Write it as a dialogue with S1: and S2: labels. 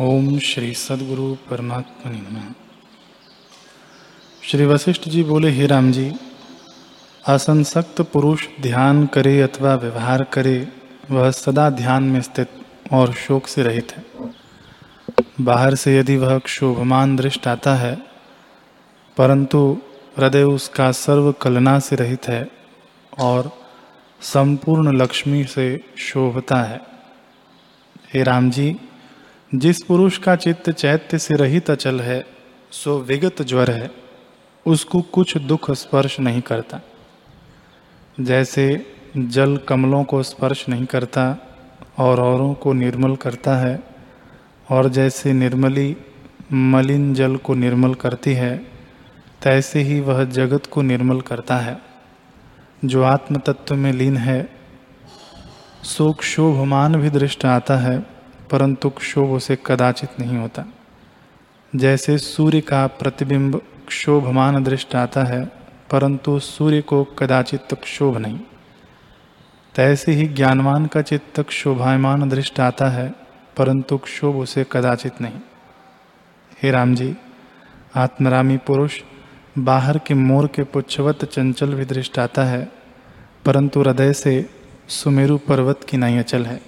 S1: ओम श्री सदगुरु परमात्मा नमः। श्री वशिष्ठ जी बोले, हे राम जी असंसक्त पुरुष ध्यान करे अथवा व्यवहार करे, वह सदा ध्यान में स्थित और शोक से रहित है। बाहर से यदि वह क्षोभमान दृष्ट आता है, परंतु हृदय उसका सर्व कलना से रहित है और संपूर्ण लक्ष्मी से शोभता है। हे राम जी जिस पुरुष का चित्त चैत्य से रहित अचल है, सो विगत ज्वर है, उसको कुछ दुख स्पर्श नहीं करता। जैसे जल कमलों को स्पर्श नहीं करता और औरों को निर्मल करता है, और जैसे निर्मली मलिन जल को निर्मल करती है, तैसे ही वह जगत को निर्मल करता है। जो आत्म तत्व में लीन है, सो क्षोभमान भी दृष्ट आता है परंतु क्षोभ उसे कदाचित नहीं होता। जैसे सूर्य का प्रतिबिंब क्षोभमान दृष्ट आता है, परंतु सूर्य को कदाचित क्षोभ नहीं। तैसे ही ज्ञानवान का चित्त क्षोभायमान दृष्ट आता है, परंतु क्षोभ उसे कदाचित नहीं। हे राम जी आत्मरामी पुरुष, बाहर के मोर के पुच्छवत चंचल भी दृष्ट आता है, परंतु हृदय से सुमेरु पर्वत की नहीं अचल है।